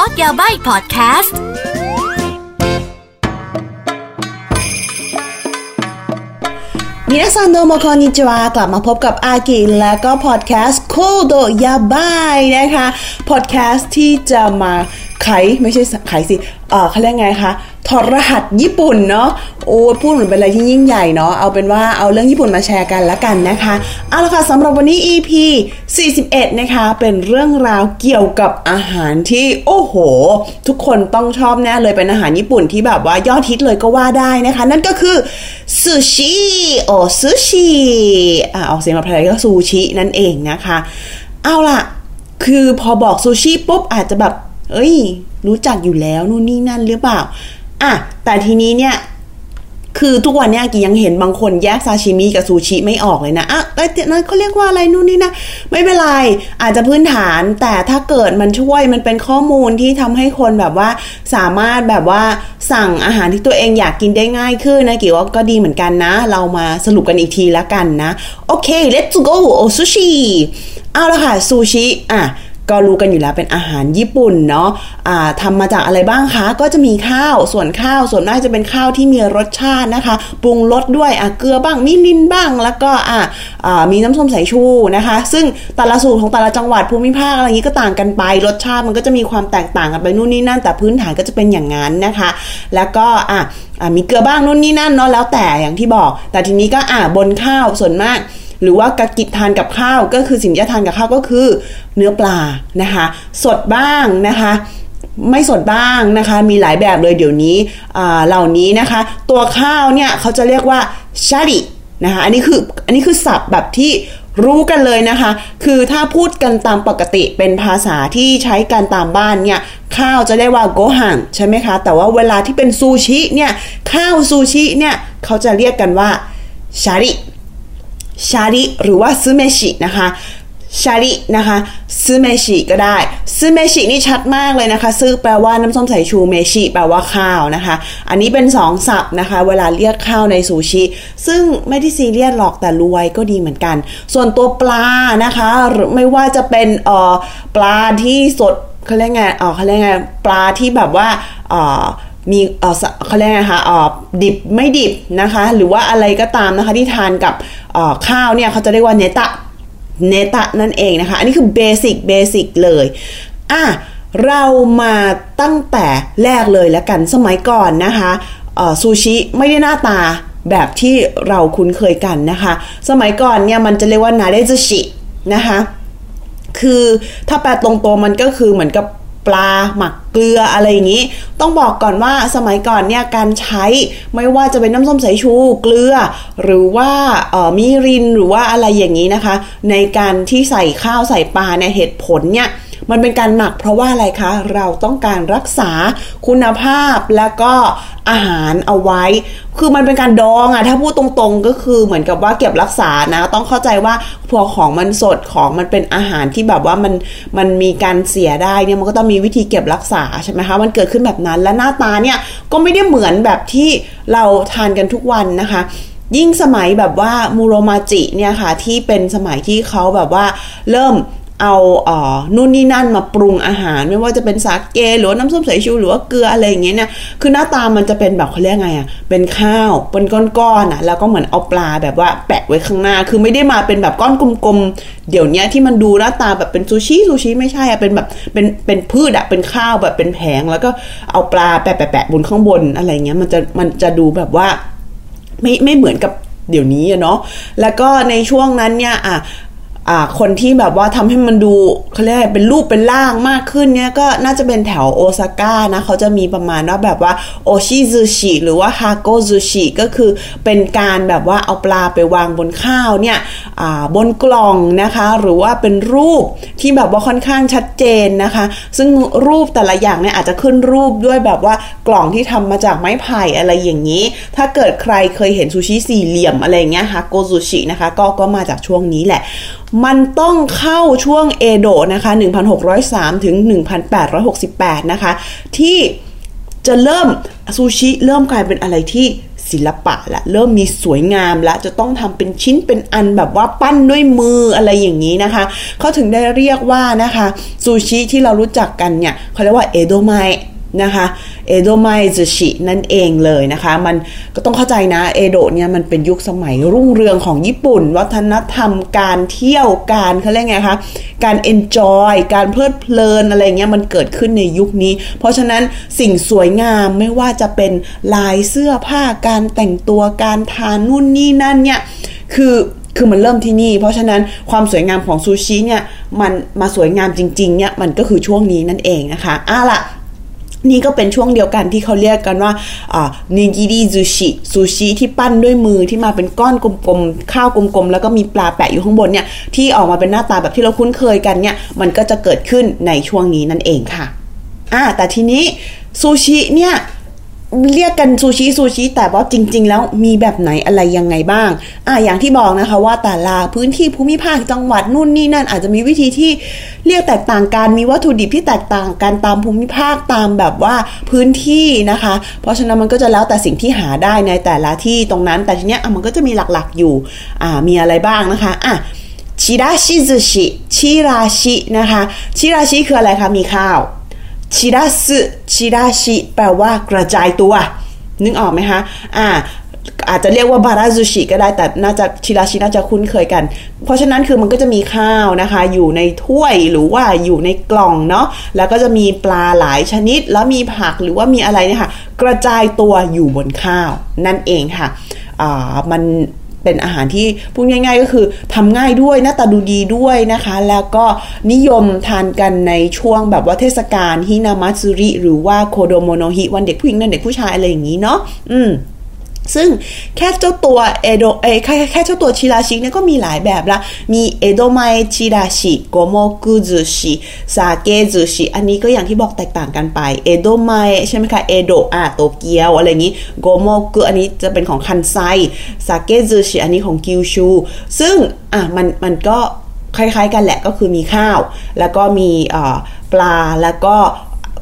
อร์กยาใบพอดแคสต์มินาซันโดโมคอนิจวากลับมาพบกับอากิและก็พอดแคสต์โคโดยาบายนะคะ พอดแคสต์ที่จะมาไขไม่ใช่ไขสิ เออเขาเรียกไงคะ ถอดรหัสญี่ปุ่นเนาะโอ้พูดเหมือนเป็นอะไรที่ยิ่งใหญ่เนาะเอาเป็นว่าเอาเรื่องญี่ปุ่นมาแชร์กันละกันนะคะเอาละค่ะสำหรับวันนี้ EP 41 นะคะเป็นเรื่องราวเกี่ยวกับอาหารที่โอ้โห ทุกคนต้องชอบแน่เลยเป็นอาหารญี่ปุ่นที่แบบว่ายอดฮิตเลยก็ว่าได้นะคะ นั่นก็คือซูชิโอซูชิอ่าออกเสียงมาภาษาไทยก็ซูชินั่นเองนะคะ เอาล่ะ คือพอบอกซูชิปุ๊บอาจจะแบบเอ้ย รู้จักอยู่แล้วนู่นนี่นั่นหรือเปล่า อะแต่ทีนี้เนี่ย คือทุกวันเนี้ยกียังเห็นบางคนแยกซาชิมิกับซูชิไม่ออกเลยนะอะแต่นั้นเขาเรียกว่าอะไรนู่นนี่นะ ไม่เป็นไร อาจจะพื้นฐาน แต่ถ้าเกิดมันช่วยมันเป็นข้อมูลที่ทำให้คนแบบว่า สามารถแบบว่าสั่งอาหารที่ตัวเองอยากกินได้ง่ายขึ้นนะกี่ว่าก็ดีเหมือนกันนะ เรามาสรุปกันอีกทีแล้วกันนะ โอเค let's go โอซูชิเอาละค่ะซูชิ อะ ก็รู้กันอยู่แล้วเป็นอาหารญี่ปุ่นเนาะะทำมาจากอะไรบ้างคะ ก็จะมีข้าว ส่วนข้าว ส่วนมากจะเป็นข้าวที่มีรสชาตินะคะ ปรุงรสด้วยเกลือบ้างมีลินบ้าง แล้วก็มีน้ำส้มสายชูนะคะ ซึ่งแต่ละสูตรของแต่ละจังหวัดภูมิภาคอะไรอย่างนี้ก็ต่างกันไป รสชาติมันก็จะมีความแตกต่างกันไปนู่นนี่นั่น แต่พื้นฐานก็จะเป็นอย่างนั้นนะคะ แล้วก็มีเกลือบ้างนู่นนี่นั่นเนาะ แล้วแต่อย่างที่บอก แต่ทีนี้ก็บนข้าวส่วนมาก หรือว่ากะกิทานกับข้าวก็คือสิ่งที่ทานกับข้าวก็คือ เนื้อปลานะคะ สดบ้างนะคะไม่สดบ้างนะคะ มีหลายแบบเลยเดี๋ยวนี้เหล่านี้นะคะ ตัวข้าวเนี่ยเขาจะเรียกว่าชารินะคะ อันนี้คืออันนี้คือศัพท์แบบที่รู้กันเลยนะคะ คือถ้าพูดกันตามปกติเป็นภาษาที่ใช้กันตามบ้านเนี่ย ข้าวจะได้ว่าโกหังใช่ไหมคะ แต่ว่าเวลาที่เป็นซูชิเนี่ย ข้าวซูชิเนี่ยเขาจะเรียกกันว่าชาริ ชาริหรือว่าซึเมชินะคะชารินะคะซึเมชิก็ได้ซึเมชินี่ชัดมากเลยนะคะซึแปลว่าน้ำส้มสายชูเมชิแปลว่าข้าวนะคะ อันนี้เป็นสองศัพท์นะคะ เวลาเรียกข้าวในซูชิ ซึ่งไม่ได้ซีเรียสหรอกแต่รวยก็ดีเหมือนกัน ส่วนตัวปลานะคะหรือไม่ว่าจะเป็นเอ่อปลาที่สดเขาเรียกไงเออเขาเรียกไงปลาที่แบบว่าเอ่อ มีเออเขาเรียกไงคะเออดิบไม่ดิบนะคะ หรือว่าอะไรก็ตามนะคะที่ทานกับข้าวเนี่ยเขาจะเรียกว่าเนตะเนตะนั่นเองนะคะ อันนี้คือเบสิกเบสิกเลยอะเรามาตั้งแต่แรกเลยแล้วกันสมัยก่อนนะคะซูชิไม่ได้หน้าตาแบบที่เราคุ้นเคยกันนะคะ สมัยก่อนเนี่ยมันจะเรียกว่านาเดซุชินะคะ คือถ้าแปลตรงตัวมันก็คือเหมือนกับ ปลา หมักเกลืออะไรอย่างนี้ ต้องบอกก่อนว่าสมัยก่อนเนี่ยการใช้ไม่ว่าจะเป็นน้ำส้มสายชูเกลือ หรือว่าออมีรินหรือว่าอะไรอย่างนี้นะคะ ในการที่ใส่ข้าวใส่ปลาเนี่ยเหตุผลเนี่ย มันเป็นการหมักเพราะว่าอะไรคะ เราต้องการรักษาคุณภาพแล้วก็อาหารเอาไว้ คือมันเป็นการดองอะถ้าพูดตรงๆก็คือเหมือนกับว่าเก็บรักษานะ ต้องเข้าใจว่าพอของมันสดของมันเป็นอาหารที่แบบว่ามันมันมีการเสียได้เนี่ยมันก็ต้องมีวิธีเก็บรักษาใช่ไหมคะมันเกิดขึ้นแบบนั้นและหน้าตาเนี่ยก็ไม่ได้เหมือนแบบที่เราทานกันทุกวันนะคะยิ่งสมัยแบบว่ามูโรมาจิเนี่ยค่ะที่เป็นสมัยที่เขาแบบว่าเริ่ม เอาเอ่อนู่นนี่นั่นมาปรุงอาหาร ไม่ว่าจะเป็นสาเกหรือน้ำส้มสายชูหรือว่าเกลืออะไรอย่างเงี้ยเนี่ยคือหน้าตามันจะเป็นแบบเขาเรียกไงอะเป็นข้าวเป็นก้อนๆอะแล้วก็เหมือนเอาปลาแบบว่าแปะไว้ข้างหน้า คือไม่ได้มาเป็นแบบก้อนกลมๆ เดี๋ยวนี้ที่มันดูหน้าตาแบบเป็นซูชิซูชิไม่ใช่อะเป็นแบบเป็นเป็นพืชอะเป็นข้าวแบบเป็นแผง แล้วก็เอาปลาแปะแปะแปะบนข้างบนอะไรเงี้ยมันจะมันจะดูแบบว่า ไม่ไม่เหมือนกับเดี๋ยวนี้เนาะแล้วก็ในช่วงนั้นเนี่ยอะ คนที่แบบว่าทำให้มันดูเขาเรียกเป็นรูปเป็นร่างมากขึ้นเนี่ยก็น่าจะเป็นแถวโอซาก้านะเขาจะมีประมาณว่าแบบว่าโอชิซูชิหรือว่าฮาโกซูชิก็คือเป็นการแบบว่าเอาปลาไปวางบนข้าวเนี่ยบนกล่องนะคะ หรือว่าเป็นรูปที่แบบว่าค่อนข้างชัดเจนนะคะ ซึ่งรูปแต่ละอย่างเนี่ยอาจจะขึ้นรูปด้วยแบบว่ากล่องที่ทำมาจากไม้ไผ่อะไรอย่างนี้ ถ้าเกิดใครเคยเห็นซูชิสี่เหลี่ยมอะไรเงี้ยฮาโกซูชินะคะก็ก็มาจากช่วงนี้แหละ มันต้องเข้าช่วงเอโดะนะคะ 1603 ถึง 1868 นะคะ ที่จะเริ่มซูชิเริ่มกลายเป็นอะไรที่ศิลปะละเริ่มมีสวยงามละจะต้องทำเป็นชิ้นเป็นอันแบบว่าปั้นด้วยมืออะไรอย่างนี้นะคะ เขาถึงได้เรียกว่านะคะซูชิที่เรารู้จักกันเนี่ยเขาเรียกว่าเอโดไมนะคะ เอโดไมซูชินั่นเองเลยนะคะ มันก็ต้องเข้าใจนะเอโดะเนี่ยมันเป็นยุคสมัยรุ่งเรืองของญี่ปุ่น วัฒนธรรมการเที่ยวการเขาเรียกไงคะการเอนจอยการเพลิดเพลินอะไรเงี้ยมันเกิดขึ้นในยุคนี้ เพราะฉะนั้นสิ่งสวยงามไม่ว่าจะเป็นลายเสื้อผ้าการแต่งตัวการทานนู่นนี่นั่นเนี่ยคือคือมันเริ่มที่นี่ เพราะฉะนั้นความสวยงามของซูชิเนี่ยมันมาสวยงามจริงๆเนี่ยมันก็คือช่วงนี้นั่นเองนะคะอะละ นี่ก็เป็นช่วงเดียวกันที่เขาเรียกกันว่านิกิริซูชิซูชิที่ปั้นด้วยมือที่มาเป็นก้อนกลมๆ ข้าวกลมๆ แล้วก็มีปลาแปะอยู่ข้างบนเนี่ย ที่ออกมาเป็นหน้าตาแบบที่เราคุ้นเคยกันเนี่ย มันก็จะเกิดขึ้นในช่วงนี้นั่นเองค่ะอ่าแต่ทีนี้ซูชิเนี่ย เรียกกันซูชิซูชิแต่ว่าจริง ๆ แล้วมีแบบไหนอะไรยังไงบ้าง อ่าอย่างที่บอกนะคะว่าแต่ละพื้นที่ภูมิภาคจังหวัดนู่นนี่นั่นอาจจะมีวิธีที่เรียกแตกต่างกันมีวัตถุดิบที่แตกต่างกันตามภูมิภาคตามแบบว่าพื้นที่นะคะ เพราะฉะนั้นมันก็จะแล้วแต่สิ่งที่หาได้ในแต่ละที่ตรงนั้น แต่ทีเนี้ยมันก็จะมีหลักๆอยู่อ่ามีอะไรบ้างนะคะอะชิราชิซุชิชิราชินะคะชิราชิคืออะไรคะมีข้าว ชิราสึชิราชิแปลว่ากระจายตัว นึกออกไหมคะอ่าอาจจะเรียกว่าบาราซูชิก็ได้แต่น่าจะชิราชิน่าจะคุ้นเคยกัน เพราะฉะนั้นคือมันก็จะมีข้าวนะคะ อยู่ในถ้วยหรือว่าอยู่ในกล่องเนาะแล้วก็จะมีปลาหลายชนิด แล้วมีผักหรือว่ามีอะไรเนี่ยค่ะ กระจายตัวอยู่บนข้าว นั่นเองค่ะ อ่ามัน เป็นอาหารที่พูดง่าย ๆ ก็คือทำง่ายด้วยหน้าตาดูดีด้วยนะคะ แล้วก็นิยมทานกันในช่วงแบบว่าเทศกาลひな祭り หรือว่าこどもの日วันเด็กผู้หญิงวันเด็กผู้ชายอะไรอย่างนี้เนาะอืม ซึ่งแค่เจ้าตัวเอโดเอแค่แค่เจ้าตัวちらし เนี่ยก็มีหลายแบบละ มี江戸前ちらし 五目寿司 さけ寿司อันนี้ก็อย่างที่บอกแตกต่างกันไปเอโดไมใช่ไหมคะเอโดอะโตเกียวอะไรอย่างนี้โกโมกุอันนี้จะเป็นของคันไซซาเกซุชิอันนี้ของกิวชูซึ่งอะมันมันก็คล้ายๆกันแหละก็คือมีข้าว แล้วก็มีปลาแล้วก็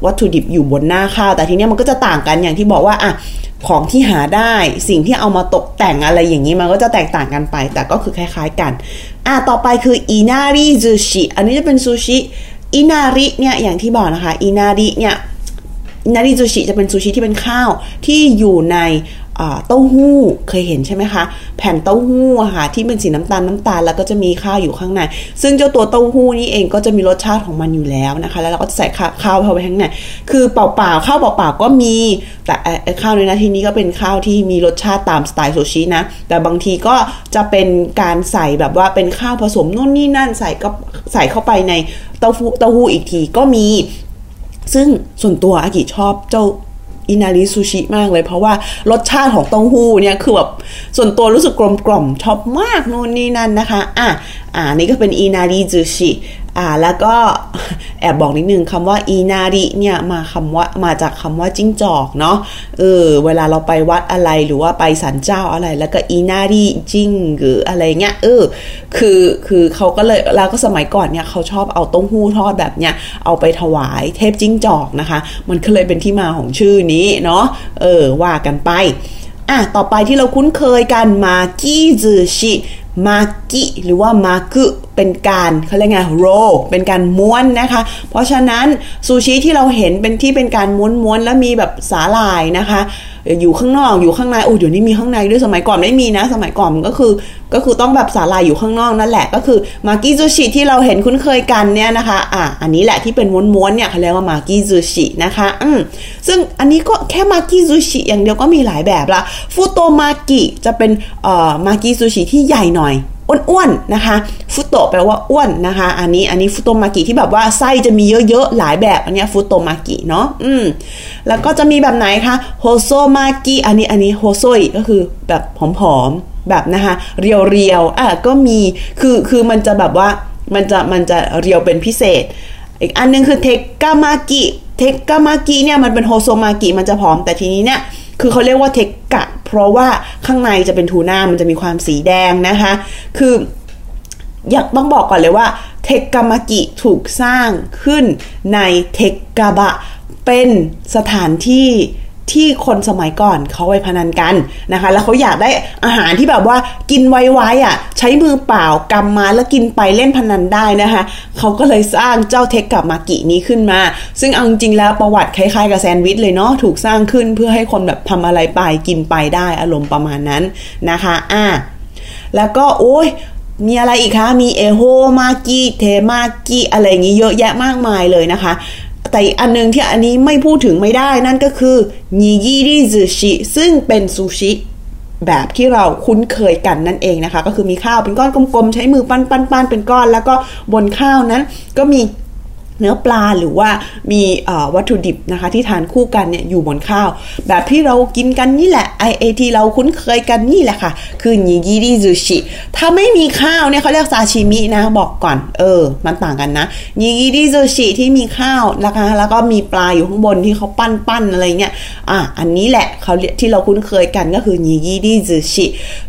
วัตถุดิบอยู่บนหน้าข้าว แต่ทีนี้มันก็จะต่างกันอย่างที่บอกว่าอะของที่หาได้สิ่งที่เอามาตกแต่งอะไรอย่างนี้มันก็จะแตกต่างกันไป แต่ก็คือคล้ายๆกัน อะต่อไปคืออินาริซูชิอันนี้จะเป็นซูชิอินาริเนี่ยอย่างที่บอกนะคะอินาริเนี่ย นาริซูชิจะเป็นซูชิที่เป็นข้าวที่อยู่ในเต้าหู้เคยเห็นใช่ไหมคะ แผ่นเต้าหู้อะค่ะที่เป็นสีน้ำตาลน้ำตาลแล้วก็จะมีข้าวอยู่ข้างใน ซึ่งเจ้าตัวเต้าหู้นี้เองก็จะมีรสชาติของมันอยู่แล้วนะคะ แล้วเราก็จะใส่ข้าวเข้าไปข้างในคือเปล่าๆข้าวเปล่าๆก็มี แต่ข้าวในนาทีนี้ก็เป็นข้าวที่มีรสชาติตามสไตล์ซูชินะ แต่บางทีก็จะเป็นการใส่แบบว่าเป็นข้าวผสมนู่นนี่นั่นใส่ก็ใส่เข้าไปในเต้าหู้เต้าหู้อีกทีก็มี ซึ่งส่วนตัวอากิชอบเจ้าอินาริซูชิมากเลย เพราะว่ารสชาติของเต้าหู้เนี่ยคือแบบส่วนตัวรู้สึกกลมกล่อมชอบมากนู่นนี่นั่นนะคะ อะอ่านี่ก็เป็นอินาริซูชิ อ่าแล้วก็แอบบอกนิดนึงคำว่าอีนาริเนี่ยมาคำว่ามาจากคำว่าจิ้งจอกเนาะเออเวลาเราไปวัดอะไรหรือว่าไปศาลเจ้าอะไร แล้วก็อีนาริจิ้งหรืออะไรเงี้ยเออคือคือเขาก็เลยแล้วก็สมัยก่อนเนี่ยเขาชอบเอาต้มหู้ทอดแบบเนี้ยเอาไปถวายเทพจิ้งจอกนะคะ มันก็เลยเป็นที่มาของชื่อนี้เนาะเออว่ากันไปอะต่อไปที่เราคุ้นเคยกันมากิซึชิ มากิหรือว่ามากุเป็นการเขาเรียกไงโรเป็นการม้วนนะคะ เพราะฉะนั้นซูชิที่เราเห็นเป็นที่เป็นการม้วนม้วนแล้วมีแบบสาหร่ายนะคะ อยู่ข้างนอกอยู่ข้างในโอ้เดี๋ยวนี้มีข้างในด้วยสมัยก่อนไม่มีนะ สมัยก่อนก็คือ ก็คือต้องแบบสาหร่ายอยู่ข้างนอกนั่นแหละก็คือมากิซูชิที่เราเห็นคุ้นเคยกันเนี่ยนะคะอะอันนี้แหละที่เป็นม้วนๆเนี่ยเขาเรียกว่ามากิซูชินะคะอืมซึ่งอันนี้ก็แค่มากิซูชิอย่างเดียวก็มีหลายแบบละฟูโตมากิจะเป็นเอ่อมากิซูชิที่ใหญ่หน่อยอ้วนๆนะคะ ฟุโตแปลว่าอ้วนนะคะ อันนี้อันนี้ฟุโตมากิที่แบบว่าไส้จะมีเยอะๆ หลายแบบ อันนี้ฟุโตมากิเนาะอืมแล้วก็จะมีแบบไหนคะโฮโซมากิอันนี้อันนี้โฮโซยก็คือแบบผอมๆแบบนะคะเรียวๆอะก็มีคือคือมันจะแบบว่ามันจะมันจะเรียวเป็นพิเศษ อีกอันนึงคือเทกกามากิเทกกามากิเนี่ยมันเป็นโฮโซมากิมันจะผอมแต่ทีนี้เนี่ย คือเขาเรียกว่าเทกกะ เพราะว่าข้างในจะเป็นทูน่ามันจะมีความสีแดงนะคะ คืออยากต้องบอกก่อนเลยว่า เทกกามากิถูกสร้างขึ้นในเทกกาบะ เป็นสถานที่ ที่คนสมัยก่อนเขาไปพนันกันนะคะ แล้วเขาอยากได้อาหารที่แบบว่ากินไวๆอะ ใช้มือเปล่ากำมาแล้วกินไปเล่นพนันได้นะคะเขาก็เลยสร้างเจ้าเทคกับมากินี้ขึ้นมา ซึ่งเอาจริงแล้วประวัติคล้ายๆกับแซนด์วิชเลยเนาะถูกสร้างขึ้นเพื่อให้คนแบบทำอะไรไปกินไปได้อารมณ์ประมาณนั้นนะคะอะแล้วก็โอ้ยมีอะไรอีกคะ มีเอโฮมากิเทมากิอะไรอย่างนี้เยอะแยะมากมายเลยนะคะ แต่อีกอันหนึ่งที่อันนี้ไม่พูดถึงไม่ได้นั่นก็คือนิกิริซูชิซึ่งเป็นซูชิแบบที่เราคุ้นเคยกันนั่นเองนะคะ ก็คือมีข้าวเป็นก้อนกลมๆ ใช้มือปั้นป้นปั้นเป็นก้อน แล้วก็บนข้าวนั้นก็มี เนื้อปลาหรือว่ามีวัตถุดิบนะคะที่ทานคู่กันเนี่ยอยู่บนข้าว แบบที่เรากินกันนี่แหละ IAT เราคุ้นเคยกันนี่แหละค่ะ คือนิกิริซูชิถ้าไม่มีข้าวเนี่ยเขาเรียกซาชิมินะบอกก่อน เออ มันต่างกันนะนิกิริซูชิที่มีข้าวนะคะแล้วก็มีปลาอยู่ข้างบนที่เขาปั้นปั้นอะไรเงี้ยอะอันนี้แหละเขาที่เราคุ้นเคยกันก็คือนิกิริซูชิ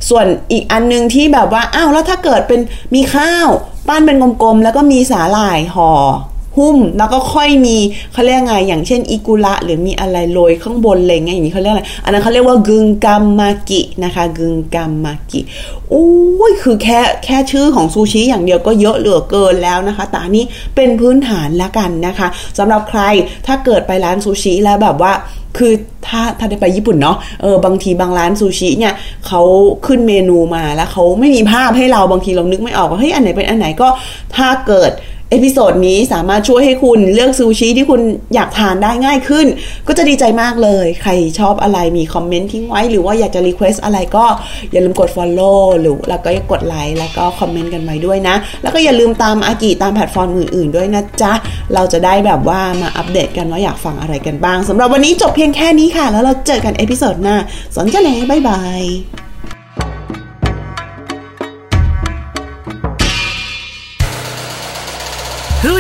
ส่วนอีกอันนึงที่แบบว่าอ้าวแล้วถ้าเกิดเป็นมีข้าว ปั้นเป็นกลมๆแล้วก็มีสาหร่ายห่อ หุ้มแล้วก็ค่อยมีเขาเรียกไงอย่างเช่นอิกุระหรือมีอะไรโรยข้างบนอะไรเงี้ยอย่างนี้เขาเรียกอะไรอันนั้นเขาเรียกว่ากึงกัมมากินะคะกึงกัมมากิโอ้ยคือแค่แค่ชื่อของซูชิอย่างเดียวก็เยอะเหลือเกินแล้วนะคะแต่นี้เป็นพื้นฐานละกันนะคะสำหรับใครถ้าเกิดไปร้านซูชิแล้วแบบว่าคือถ้าถ้าได้ไปญี่ปุ่นเนาะเออบางทีบางร้านซูชิเนี่ยเขาขึ้นเมนูมาแล้วเขาไม่มีภาพให้เราบางทีเรานึกไม่ออกว่าเฮ้ยอันไหนเป็นอันไหนก็ถ้าเกิด episode นี้สามารถช่วยให้คุณเลือกซูชิที่คุณอยากทานได้ง่ายขึ้น ก็จะดีใจมากเลย ใครชอบอะไรมีคอมเมนต์ทิ้งไว้ หรือว่าอยากจะ request อะไรก็อย่าลืมกด Follow หรือแล้วก็กดไลค์แล้วก็คอมเมนต์กันไว้ด้วยนะ แล้วก็อย่าลืมตามอากิตามแพลตฟอร์มอื่นๆด้วยนะจ๊ะ เราจะได้แบบว่ามาอัปเดตกันว่าอยากฟังอะไรกันบ้างสำหรับวันนี้จบเพียงแค่นี้ค่ะ แล้วเราเจอกัน episode หน้าสนใจเลยบ๊ายบาย